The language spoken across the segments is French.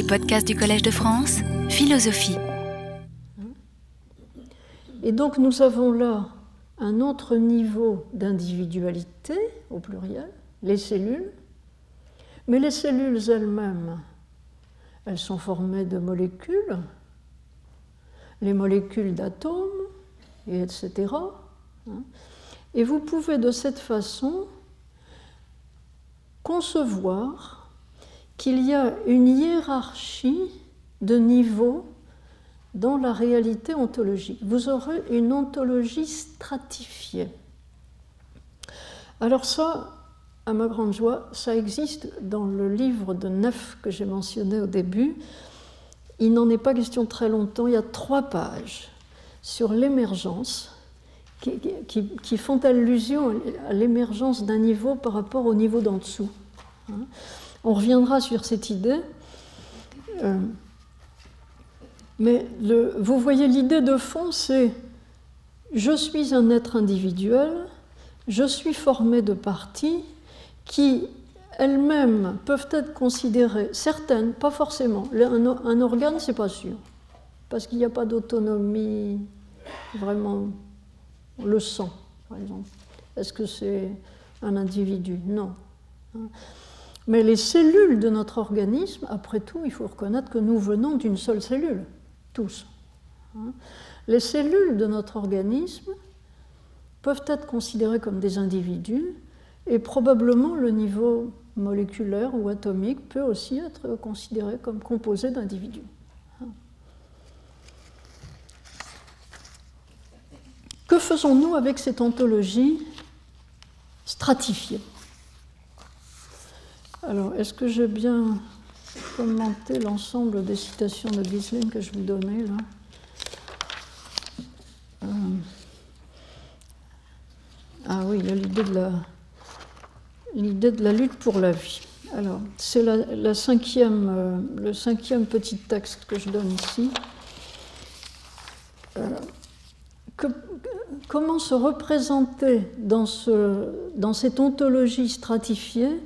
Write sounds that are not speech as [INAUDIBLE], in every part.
Les podcasts du Collège de France, philosophie. Et donc nous avons là un autre niveau d'individualité, au pluriel, les cellules. Mais les cellules elles-mêmes, elles sont formées de molécules, les molécules d'atomes, et etc. Et vous pouvez de cette façon concevoir qu'il y a une hiérarchie de niveaux dans la réalité ontologique. Vous aurez une ontologie stratifiée. Alors ça, à ma grande joie, ça existe dans le livre de Neuf que j'ai mentionné au début. Il n'en est pas question très longtemps, il y a trois pages sur l'émergence qui, font allusion à l'émergence d'un niveau par rapport au niveau d'en dessous. On reviendra sur cette idée. Euh, mais vous voyez, l'idée de fond, c'est je suis un être individuel, je suis formé de parties qui elles-mêmes peuvent être considérées, certaines, pas forcément. Un, un organe, c'est pas sûr, parce qu'il n'y a pas d'autonomie vraiment. Le sent, par exemple. Est-ce que c'est un individu? Non. Mais les cellules de notre organisme, après tout, il faut reconnaître que nous venons d'une seule cellule tous. Hein. Les cellules de notre organisme peuvent être considérées comme des individus et probablement le niveau moléculaire ou atomique peut aussi être considéré comme composé d'individus. Hein. Que faisons-nous avec cette ontologie stratifiée? Alors, est-ce que j'ai bien commenter l'ensemble des citations de Gislin que je vous donnais là. Euh, ah oui, il y a l'idée de la lutte pour la vie. Alors, c'est la, euh, le cinquième petit texte que je donne ici. Euh, comment se représenter dans cette ontologie stratifiée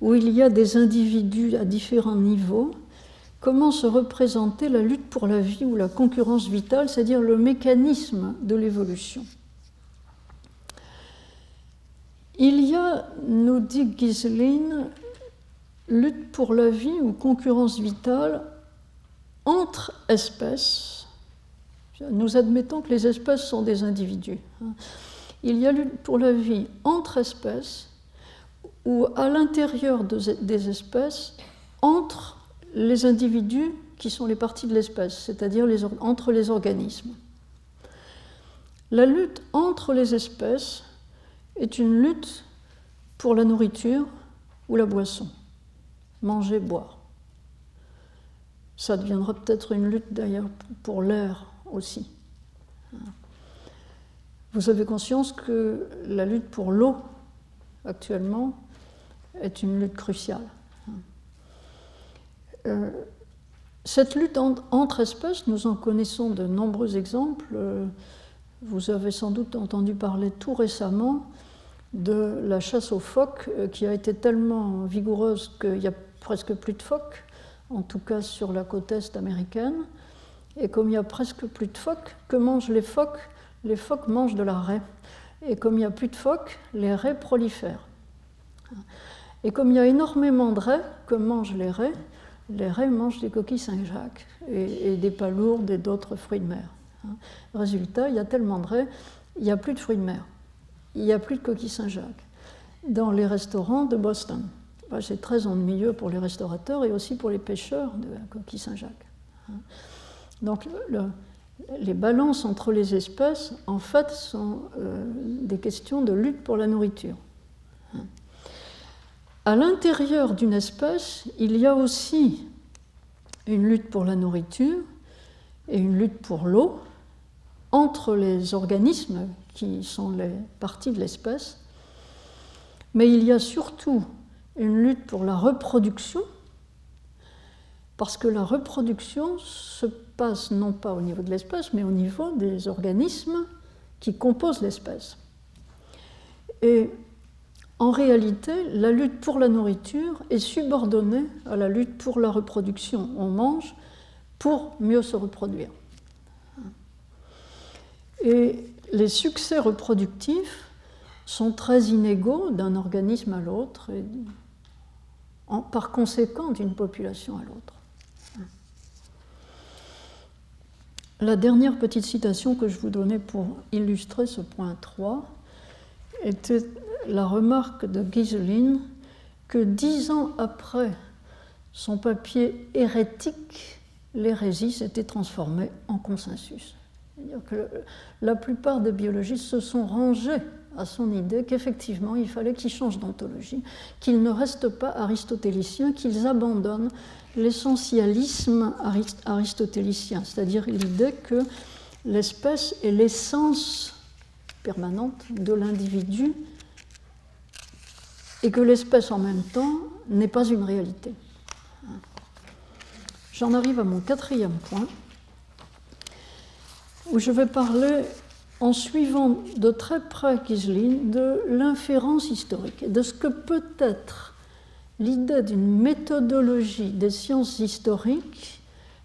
où il y a des individus à différents niveaux, comment se représenter la lutte pour la vie ou la concurrence vitale, c'est-à-dire le mécanisme de l'évolution? Il y a, nous dit Giselin, lutte pour la vie ou concurrence vitale entre espèces. Nous admettons que les espèces sont des individus. Hein. Il y a lutte pour la vie entre espèces ou à l'intérieur des espèces, entre les individus qui sont les parties de l'espèce, c'est-à-dire entre les organismes. La lutte entre les espèces est une lutte pour la nourriture ou la boisson, manger, boire. Ça deviendra peut-être une lutte d'ailleurs pour l'air aussi. Vous avez conscience que la lutte pour l'eau actuellement est une lutte cruciale. Euh, cette lutte entre espèces, nous en connaissons de nombreux exemples. Euh, vous avez sans doute entendu parler tout récemment de la chasse aux phoques euh, qui a été tellement vigoureuse qu'il n'y a presque plus de phoques, en tout cas sur la côte est américaine. Et comme il n'y a presque plus de phoques, que mangent les phoques? Les phoques mangent de la raie. Et comme il n'y a plus de phoques, les raies prolifèrent. Et comme il y a énormément de raies, que mangent les raies, les raies mangent des coquilles Saint-Jacques et, des palourdes et d'autres fruits de mer. Hein. Résultat, il y a tellement de raies, il n'y a plus de fruits de mer, il n'y a plus de coquilles Saint-Jacques dans les restaurants de Boston. C'est très ennuyeux pour les restaurateurs et aussi pour les pêcheurs de coquilles Saint-Jacques. Hein. Donc les balances entre les espèces, en fait, sont euh, des questions de lutte pour la nourriture. À l'intérieur d'une espèce, il y a aussi une lutte pour la nourriture et une lutte pour l'eau entre les organismes qui sont les parties de l'espèce, mais il y a surtout une lutte pour la reproduction, parce que la reproduction se passe non pas au niveau de l'espèce, mais au niveau des organismes qui composent l'espèce. En réalité, la lutte pour la nourriture est subordonnée à la lutte pour la reproduction. On mange pour mieux se reproduire. Et les succès reproductifs sont très inégaux d'un organisme à l'autre et par conséquent d'une population à l'autre. La dernière petite citation que je vous donnais pour illustrer ce point 3 était la remarque de Giselin que dix ans après son papier hérétique, l'hérésie s'était transformée en consensus. Que la plupart des biologistes se sont rangés à son idée qu'effectivement il fallait qu'ils changent d'ontologie, qu'ils ne restent pas aristotéliciens, qu'ils abandonnent l'essentialisme aristotélicien, c'est-à-dire l'idée que l'espèce est l'essence permanente de l'individu et que l'espèce en même temps n'est pas une réalité. J'en arrive à mon quatrième point, où je vais parler, en suivant de très près Kislin, de l'inférence historique, de ce que peut être l'idée d'une méthodologie des sciences historiques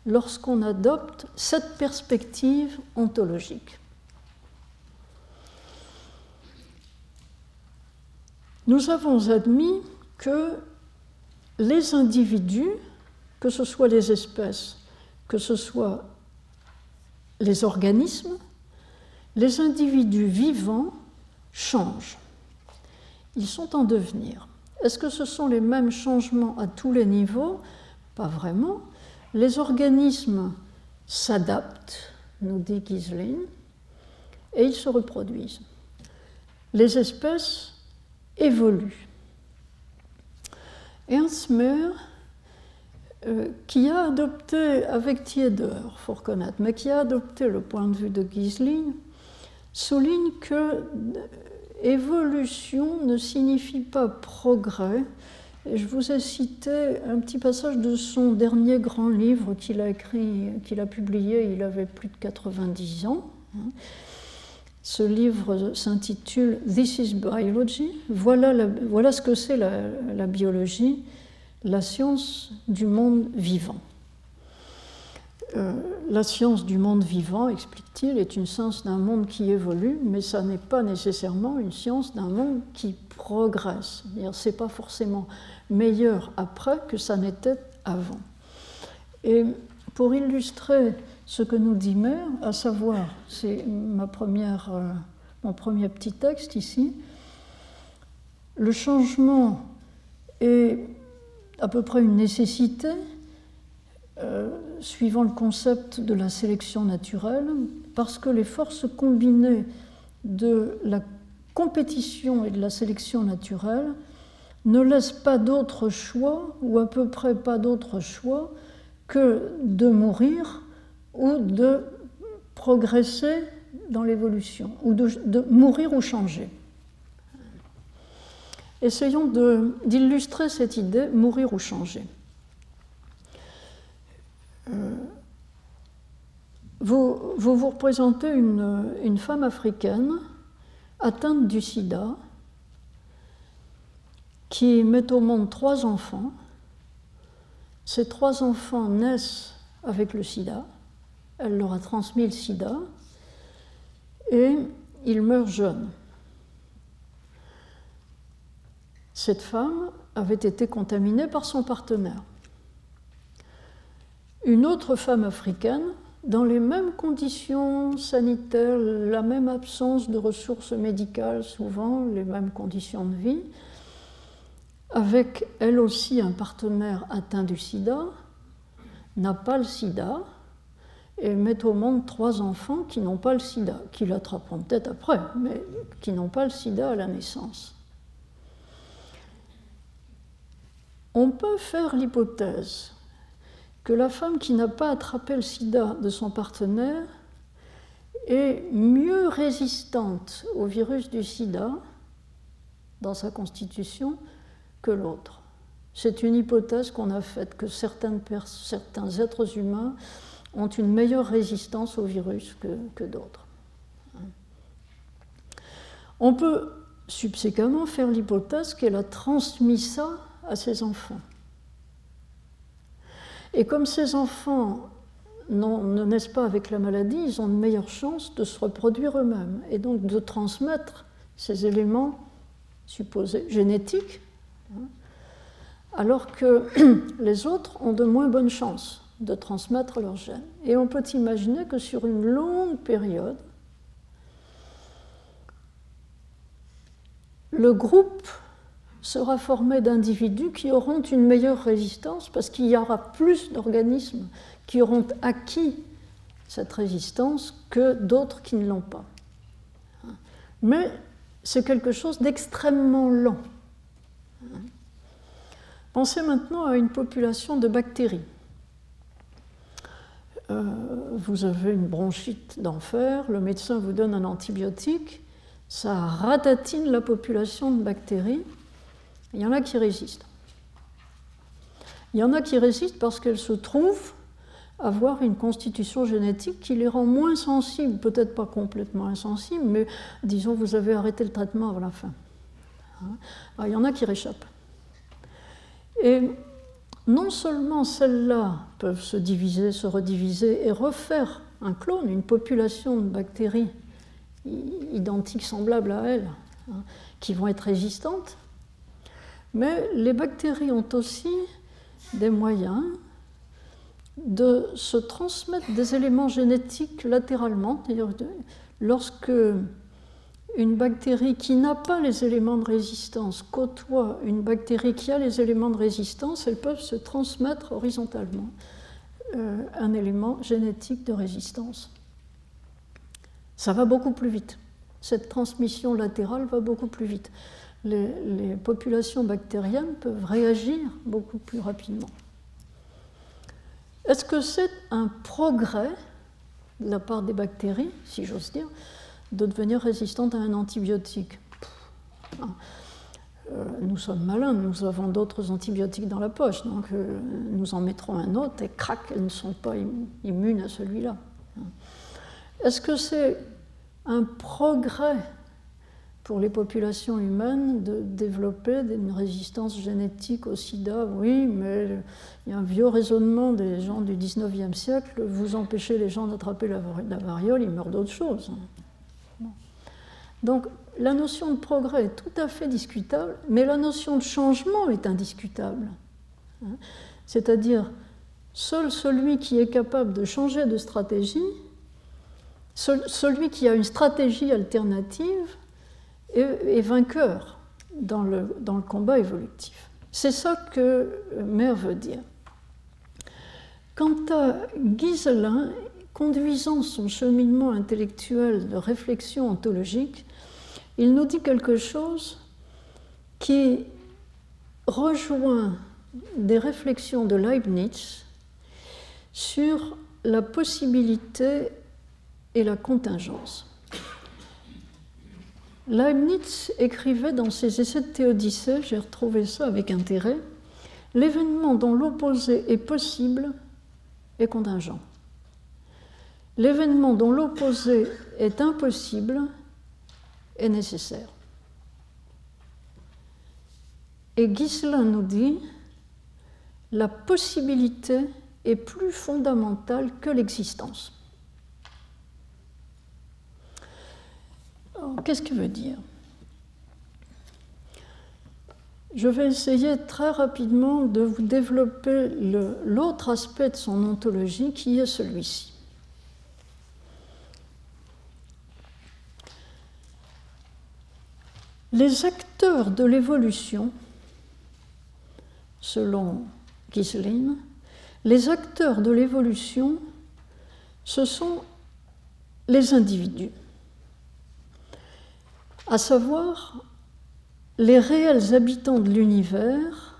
lorsqu'on adopte cette perspective ontologique. Nous avons admis que les individus, que ce soit les espèces, que ce soit les organismes, les individus vivants changent. Ils sont en devenir. Est-ce que ce sont les mêmes changements à tous les niveaux? Pas vraiment. Les organismes s'adaptent, nous dit Gislin, et ils se reproduisent. Les espèces évoluent. Ernst Mayr, euh, qui a adopté, avec Tieder, faut reconnaître, mais qui a adopté le point de vue de Gislin, souligne que évolution ne signifie pas progrès. je vous ai cité un petit passage de son dernier grand livre qu'il a écrit, qu'il a publié, il avait plus de 90 ans. Ce livre s'intitule This is Biology. Voilà, voilà ce que c'est la, biologie, la science du monde vivant. Euh, la science du monde vivant, explique-t-il, est une science d'un monde qui évolue, mais ça n'est pas nécessairement une science d'un monde qui progresse. Ce n'est pas forcément meilleur après que ça n'était avant. Et pour illustrer ce que nous dit Mère, à savoir, c'est ma première, euh, mon premier petit texte ici, le changement est à peu près une nécessité, euh, suivant le concept de la sélection naturelle, parce que les forces combinées de la compétition et de la sélection naturelle ne laissent pas d'autre choix, ou à peu près pas d'autre choix, que de mourir ou de progresser dans l'évolution, ou de, mourir ou changer. Essayons d'illustrer cette idée, mourir ou changer. Euh, vous, vous, représentez une, femme africaine atteinte du sida qui met au monde trois enfants. Ces trois enfants naissent avec le sida. Elle leur a transmis le sida et ils meurent jeunes. Cette femme avait été contaminée par son partenaire une autre femme africaine, dans les mêmes conditions sanitaires, la même absence de ressources médicales, souvent les mêmes conditions de vie, avec elle aussi un partenaire atteint du sida, n'a pas le sida, et met au monde trois enfants qui n'ont pas le sida, qui l'attraperont peut-être après, mais qui n'ont pas le sida à la naissance. On peut faire l'hypothèse que la femme qui n'a pas attrapé le sida de son partenaire est mieux résistante au virus du sida dans sa constitution que l'autre. C'est une hypothèse qu'on a faite, que certains êtres humains ont une meilleure résistance au virus que, d'autres. On peut subséquemment faire l'hypothèse qu'elle a transmis ça à ses enfants. Et comme ces enfants ne naissent pas avec la maladie, ils ont une meilleure chance de se reproduire eux-mêmes et donc de transmettre ces éléments supposés génétiques, hein, alors que [CLEARS THROAT] les autres ont de moins bonnes chances de transmettre leurs gènes. Et on peut imaginer que sur une longue période, le groupe sera formé d'individus qui auront une meilleure résistance parce qu'il y aura plus d'organismes qui auront acquis cette résistance que d'autres qui ne l'ont pas. Mais c'est quelque chose d'extrêmement lent. Pensez maintenant à une population de bactéries. Euh, vous avez une bronchite d'enfer, le médecin vous donne un antibiotique, ça ratatine la population de bactéries, il y en a qui résistent. Il y en a qui résistent parce qu'elles se trouvent avoir une constitution génétique qui les rend moins sensibles, peut-être pas complètement insensibles, mais disons vous avez arrêté le traitement avant la fin. Hein. il y en a qui réchappent. Et non seulement celles-là peuvent se diviser, se rediviser et refaire un clone, une population de bactéries identiques, semblables à elles, hein, qui vont être résistantes, mais les bactéries ont aussi des moyens de se transmettre des éléments génétiques latéralement. Lorsque une bactérie qui n'a pas les éléments de résistance côtoie une bactérie qui a les éléments de résistance, elles peuvent se transmettre horizontalement euh, un élément génétique de résistance. Ça va beaucoup plus vite. Cette transmission latérale va beaucoup plus vite les, populations bactériennes peuvent réagir beaucoup plus rapidement. Est-ce que c'est un progrès de la part des bactéries, si j'ose dire, de devenir résistantes à un antibiotique ah. euh, Nous sommes malins, nous avons d'autres antibiotiques dans la poche, donc euh, nous en mettrons un autre et crac, elles ne sont pas immunes à celui-là. Est-ce que c'est un progrès pour les populations humaines de développer une résistance génétique au sida? Oui, mais il y a un vieux raisonnement des gens du 19e siècle, vous empêchez les gens d'attraper la, variole, ils meurent d'autre chose. Donc la notion de progrès est tout à fait discutable, mais la notion de changement est indiscutable. Hein. C'est-à-dire, seul celui qui est capable de changer de stratégie, celui qui a une stratégie alternative, est, vainqueur dans le, combat évolutif. C'est ça que Mère veut dire. Quant à Giselin, conduisant son cheminement intellectuel de réflexion ontologique, il nous dit quelque chose qui rejoint des réflexions de Leibniz sur la possibilité et la contingence. Leibniz écrivait dans ses essais de théodicée, j'ai retrouvé ça avec intérêt, l'événement dont l'opposé est possible est contingent. L'événement dont l'opposé est impossible est nécessaire. Et Ghislain nous dit, la possibilité est plus fondamentale que l'existence. Qu'est-ce qu'il veut dire? Je vais essayer très rapidement de vous développer l'autre aspect de son ontologie qui est celui-ci. Les acteurs de l'évolution, selon Giselin, les acteurs de l'évolution, ce sont les individus à savoir les réels habitants de l'univers,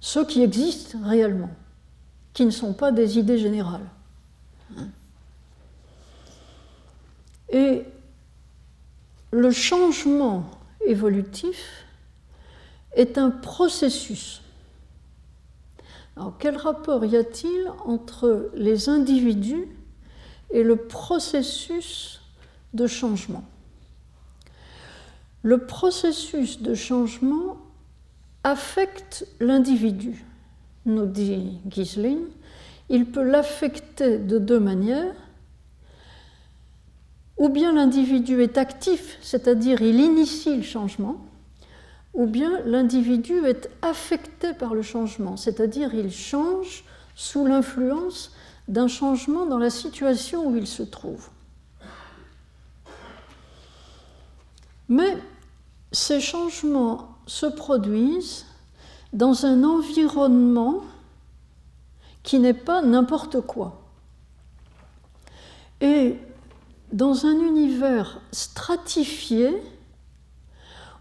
ceux qui existent réellement, qui ne sont pas des idées générales. Et le changement évolutif est un processus. Alors quel rapport y a-t-il entre les individus et le processus de changement? Le processus de changement affecte l'individu, nous dit Gisling. Il peut l'affecter de deux manières. Ou bien l'individu est actif, c'est-à-dire il initie le changement, ou bien l'individu est affecté par le changement, c'est-à-dire il change sous l'influence d'un changement dans la situation où il se trouve. Mais ces changements se produisent dans un environnement qui n'est pas n'importe quoi. Et dans un univers stratifié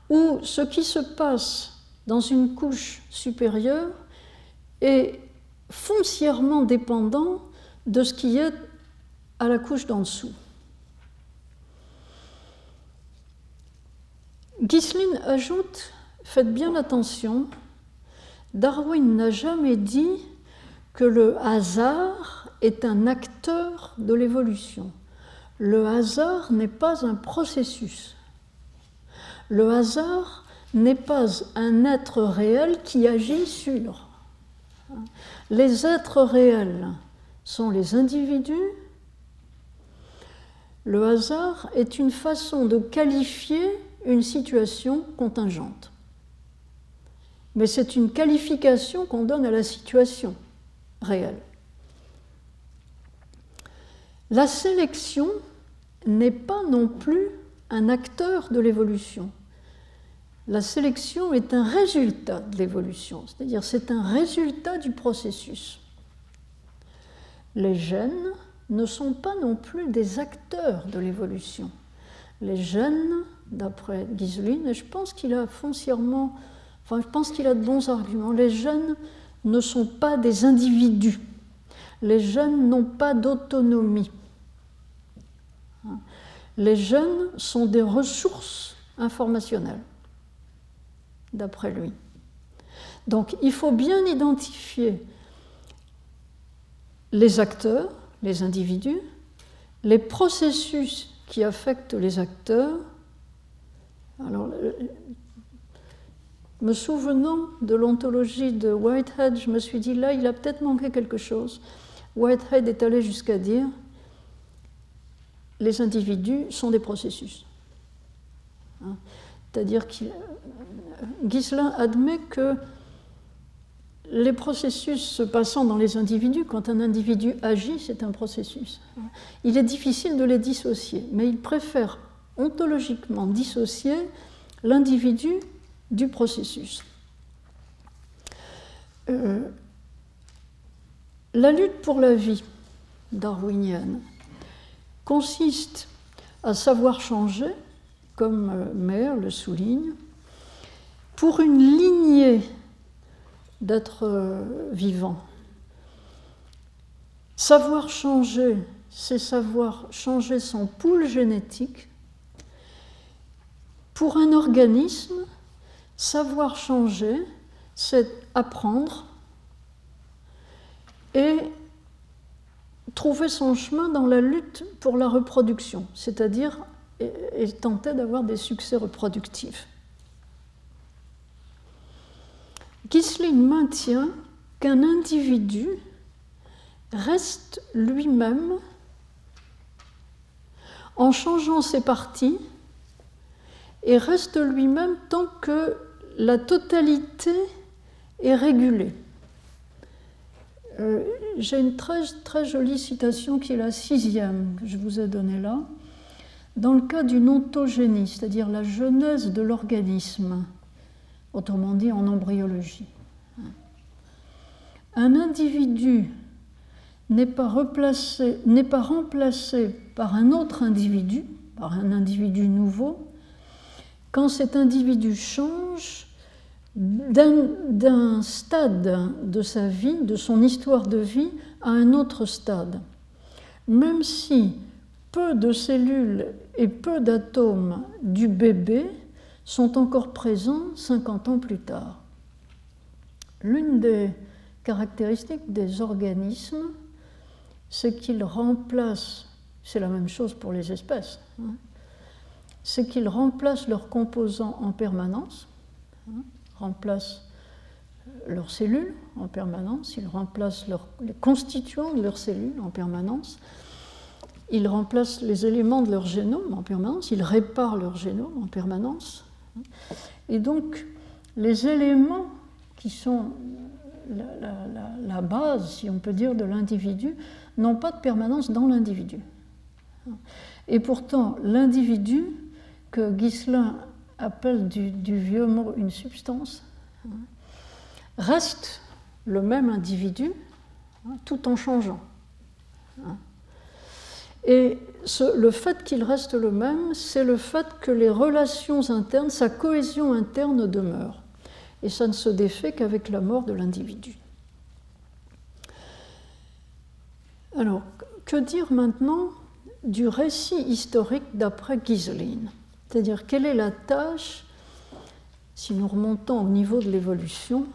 où ce qui se passe dans une couche supérieure est foncièrement dépendant de ce qui est à la couche d'en dessous. Ghislaine ajoute Faites bien attention, Darwin n'a jamais dit que le hasard est un acteur de l'évolution. Le hasard n'est pas un processus. Le hasard n'est pas un être réel qui agit sur. Les êtres réels sont les individus. Le hasard est une façon de qualifier une situation contingente. Mais c'est une qualification qu'on donne à la situation réelle. La sélection n'est pas non plus un acteur de l'évolution. La sélection est un résultat de l'évolution, c'est-à-dire c'est un résultat du processus. Les gènes ne sont pas non plus des acteurs de l'évolution. Les gènes, d'après Giseline, et je pense qu'il a foncièrement, enfin je pense qu'il a de bons arguments, les gènes ne sont pas des individus. Les gènes n'ont pas d'autonomie. Les gènes sont des ressources informationnelles, d'après lui. Donc il faut bien identifier les acteurs, les individus, les processus qui affectent les acteurs. Alors, me souvenant de l'ontologie de Whitehead, je me suis dit là, il a peut-être manqué quelque chose. Whitehead est allé jusqu'à dire les individus sont des processus. Hein. C'est-à-dire que Ghislain admet que les processus se passant dans les individus, quand un individu agit, c'est un processus. Il est difficile de les dissocier, mais il préfère ontologiquement dissocier l'individu du processus. Euh, la lutte pour la vie darwinienne consiste à savoir changer, comme euh, Maire le souligne, pour une lignée d'êtres euh, vivants. Savoir changer, c'est savoir changer son pool génétique. Pour un organisme, savoir changer, c'est apprendre et son chemin dans la lutte pour la reproduction, c'est-à-dire et, tenter d'avoir des succès reproductifs. Gisling maintient qu'un individu reste lui-même en changeant ses parties et reste lui-même tant que la totalité est régulée. Euh, j'ai une très, très jolie citation qui est la sixième que je vous ai donnée là. Dans le cas d'une ontogénie, c'est-à-dire la genèse de l'organisme, autrement dit en embryologie, un individu n'est pas remplacé par un autre individu, par un individu nouveau, quand cet individu change d'un stade de sa vie, de son histoire de vie, à un autre stade. Même si peu de cellules et peu d'atomes du bébé sont encore présents 50 ans plus tard. L'une des caractéristiques des organismes, c'est qu'ils remplacent, c'est la même chose pour les espèces, hein, c'est qu'ils remplacent leurs composants en permanence, hein, remplacent leurs cellules en permanence, ils remplacent les constituants de leurs cellules en permanence, ils remplacent les éléments de leur génome en permanence, ils réparent leur génome en permanence. Et donc, les éléments qui sont la, base, si on peut dire, de l'individu, n'ont pas de permanence dans l'individu. Et pourtant, l'individu, que Ghislain appelle du, vieux mot une substance, reste le même individu tout en changeant. Et le fait qu'il reste le même, c'est le fait que les relations internes, sa cohésion interne demeure. Et ça ne se défait qu'avec la mort de l'individu. Alors, que dire maintenant du récit historique d'après Giseline C'est-à-dire, quelle est la tâche, si nous remontons au niveau de l'évolution,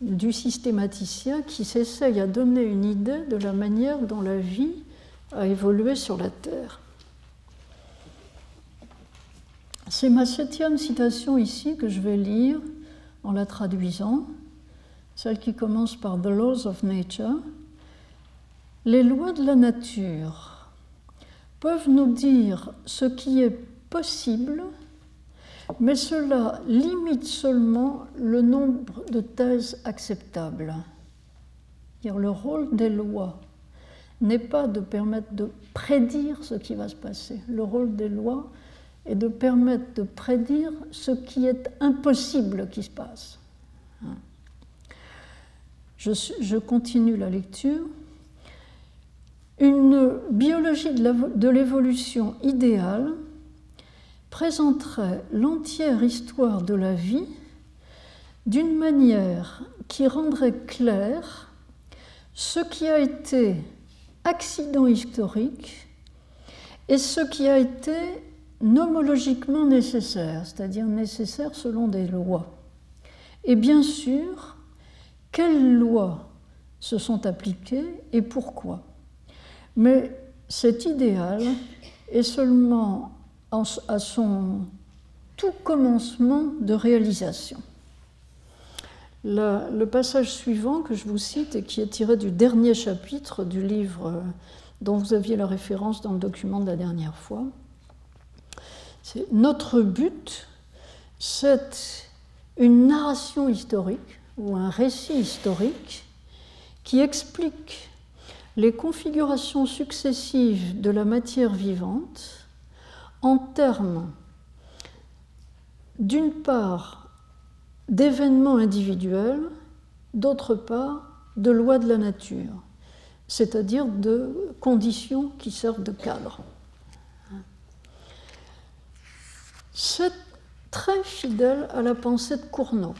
du systématicien qui s'essaye à donner une idée de la manière dont la vie a évolué sur la Terre? C'est ma septième citation ici que je vais lire en la traduisant, celle qui commence par The Laws of Nature. Les lois de la nature peuvent nous dire ce qui est possible, mais cela limite seulement le nombre de thèses acceptables. Le rôle des lois n'est pas de permettre de prédire ce qui va se passer. Le rôle des lois est de permettre de prédire ce qui est impossible qui se passe. Je, continue la lecture. Une biologie de l'évolution idéale présenterait l'entière histoire de la vie d'une manière qui rendrait clair ce qui a été accident historique et ce qui a été nomologiquement nécessaire, c'est-à-dire nécessaire selon des lois. Et bien sûr, quelles lois se sont appliquées et pourquoi. Mais cet idéal est seulement à son tout commencement de réalisation. Le passage suivant que je vous cite et qui est tiré du dernier chapitre du livre euh, dont vous aviez la référence dans le document de la dernière fois, c'est notre but, c'est une narration historique ou un récit historique qui explique les configurations successives de la matière vivante en termes d'une part d'événements individuels, d'autre part de lois de la nature, c'est-à-dire de conditions qui servent de cadre. C'est très fidèle à la pensée de Cournot.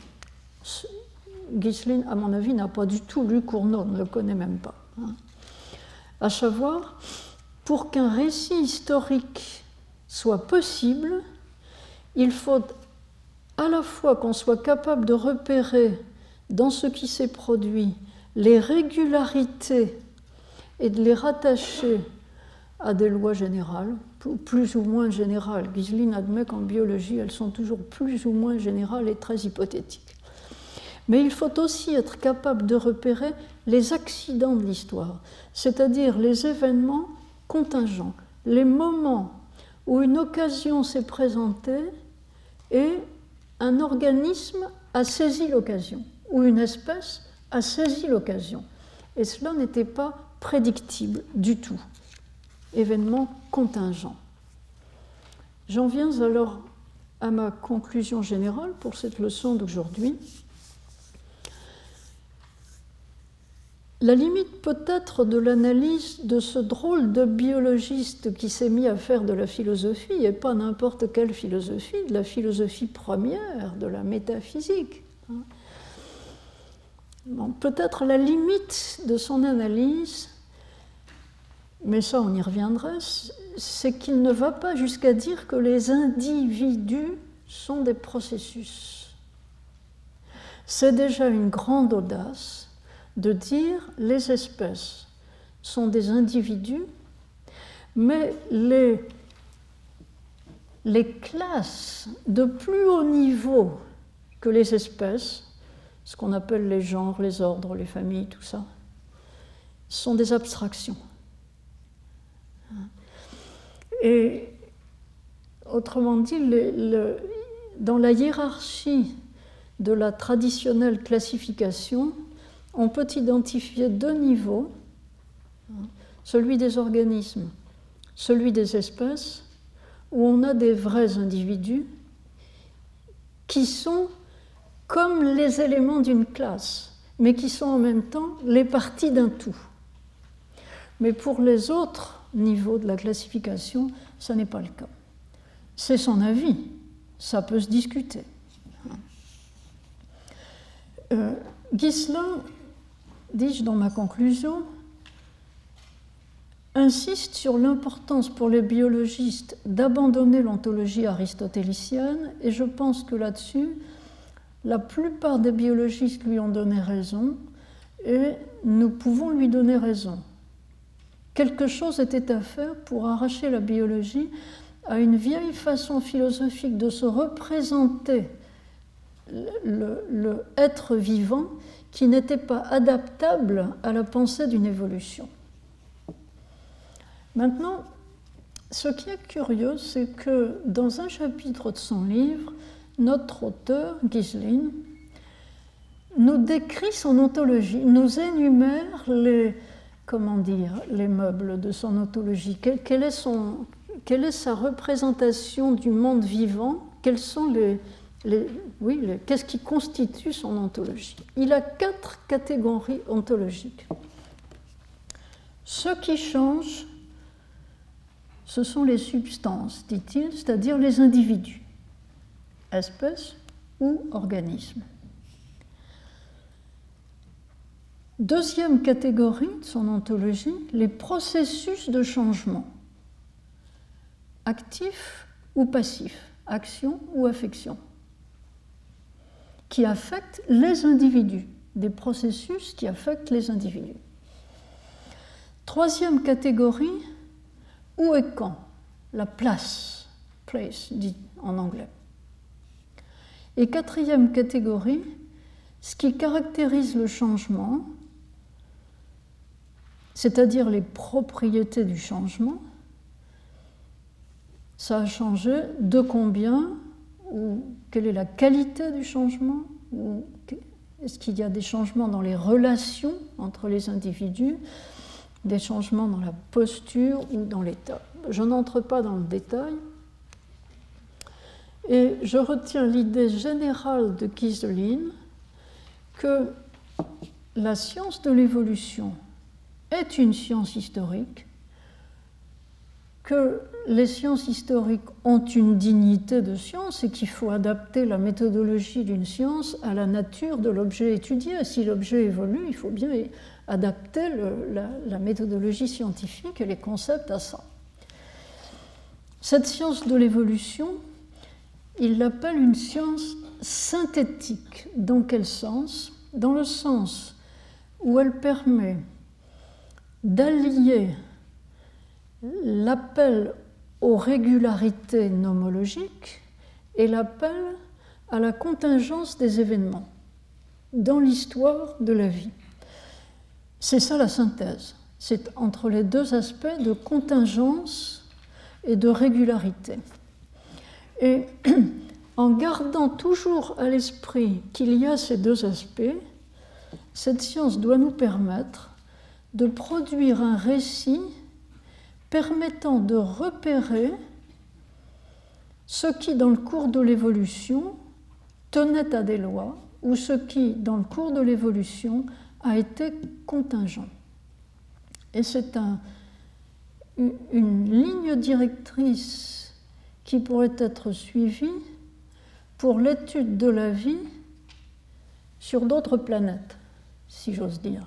Ghislaine, à mon avis, n'a pas du tout lu Cournot, ne le connaît même pas. Hein. À savoir, pour qu'un récit historique soit possible, il faut à la fois qu'on soit capable de repérer dans ce qui s'est produit les régularités et de les rattacher à des lois générales, plus ou moins générales. Giseline admet qu'en biologie, elles sont toujours plus ou moins générales et très hypothétiques. Mais il faut aussi être capable de repérer les accidents de l'histoire, c'est-à-dire les événements contingents, les moments où une occasion s'est présentée et un organisme a saisi l'occasion, ou une espèce a saisi l'occasion. Et cela n'était pas prédictible du tout. Événement contingent. J'en viens alors à ma conclusion générale pour cette leçon d'aujourd'hui. La limite peut-être de l'analyse de ce drôle de biologiste qui s'est mis à faire de la philosophie, et pas n'importe quelle philosophie, de la philosophie première, de la métaphysique. Hein. peut-être la limite de son analyse, mais ça on y reviendrait, c'est qu'il ne va pas jusqu'à dire que les individus sont des processus. C'est déjà une grande audace de dire les espèces sont des individus, mais les, les classes de plus haut niveau que les espèces, ce qu'on appelle les genres, les ordres, les familles, tout ça, sont des abstractions. Et autrement dit, dans la hiérarchie de la traditionnelle classification, on peut identifier deux niveaux, celui des organismes, celui des espèces, où on a des vrais individus qui sont comme les éléments d'une classe, mais qui sont en même temps les parties d'un tout. Mais pour les autres niveaux de la classification, ça n'est pas le cas. C'est son avis, ça peut se discuter. Euh, dis-je dans ma conclusion, insiste sur l'importance pour les biologistes d'abandonner l'ontologie aristotélicienne, et je pense que là-dessus, la plupart des biologistes lui ont donné raison, et nous pouvons lui donner raison. Quelque chose était à faire pour arracher la biologie à une vieille façon philosophique de se représenter le, le être vivant qui n'était pas adaptable à la pensée d'une évolution. Maintenant, ce qui est curieux, c'est que dans un chapitre de son livre, notre auteur, Gislin, nous décrit son ontologie, nous énumère les, comment dire, les meubles de son ontologie. Quelle, est, quelle est, sa représentation du monde vivant? Quels sont les, oui, qu'est-ce qui constitue son ontologie Il a quatre catégories ontologiques. Ce qui change, ce sont les substances, dit-il, c'est-à-dire les individus, espèces ou organismes. Deuxième catégorie de son ontologie, les processus de changement, actifs ou passifs, action ou affection, qui affectent les individus, des processus qui affectent les individus. Troisième catégorie, où et quand? La place, place dit en anglais. Et quatrième catégorie, ce qui caractérise le changement, c'est-à-dire les propriétés du changement. Ça a changé de combien quelle est la qualité du changement Est-ce qu'il y a des changements dans les relations entre les individus des changements dans la posture ou dans l'état? Je n'entre pas dans le détail. Et je retiens l'idée générale de Kiselin que la science de l'évolution est une science historique, que les sciences historiques ont une dignité de science et qu'il faut adapter la méthodologie d'une science à la nature de l'objet étudié. Si l'objet évolue, il faut bien adapter la, méthodologie scientifique et les concepts à ça. Cette science de l'évolution, il l'appelle une science synthétique. Dans quel sens? Dans le sens où elle permet d'allier l'appel aux régularités nomologiques et l'appel à la contingence des événements dans l'histoire de la vie. C'est ça la synthèse. C'est entre les deux aspects de contingence et de régularité. Et [CLEARS THROAT] en gardant toujours à l'esprit qu'il y a ces deux aspects, cette science doit nous permettre de produire un récit permettant de repérer ce qui, dans le cours de l'évolution, tenait à des lois ou ce qui, dans le cours de l'évolution, a été contingent. Et c'est un, une ligne directrice qui pourrait être suivie pour l'étude de la vie sur d'autres planètes, si j'ose dire.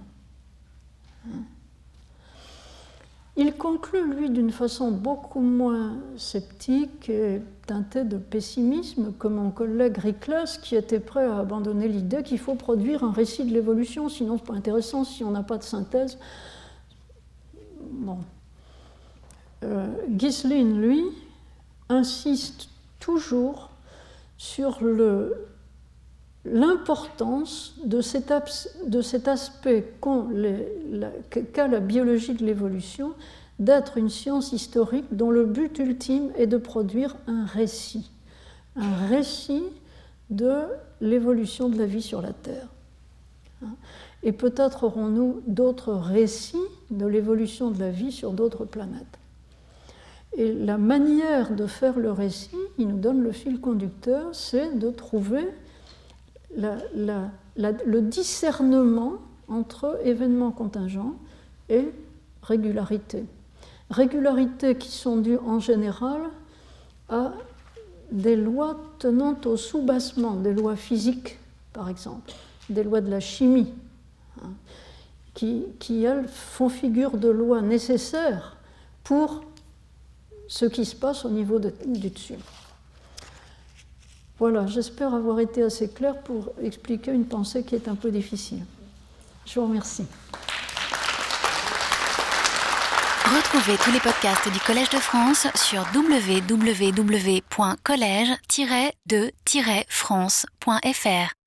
Il conclut, lui, d'une façon beaucoup moins sceptique et teintée de pessimisme que mon collègue Riklas, qui était prêt à abandonner l'idée qu'il faut produire un récit de l'évolution, sinon c'est pas intéressant si on n'a pas de synthèse. Bon. Euh, lui, insiste toujours sur l'importance de, cet aspect qu'a la biologie de l'évolution d'être une science historique dont le but ultime est de produire un récit, un récit de l'évolution de la vie sur la Terre. Et peut-être aurons-nous d'autres récits de l'évolution de la vie sur d'autres planètes. Et la manière de faire le récit, il nous donne le fil conducteur, c'est de trouver le discernement entre événements contingents et régularité. Régularités qui sont dues en général à des lois tenant au soubassement, des lois physiques par exemple, des lois de la chimie, hein, qui, qui, elles font figure de lois nécessaires pour ce qui se passe au niveau du dessus. Voilà, j'espère avoir été assez clair pour expliquer une pensée qui est un peu difficile. Je vous remercie. Retrouvez tous les podcasts du Collège de France sur www.collège-de-france.fr.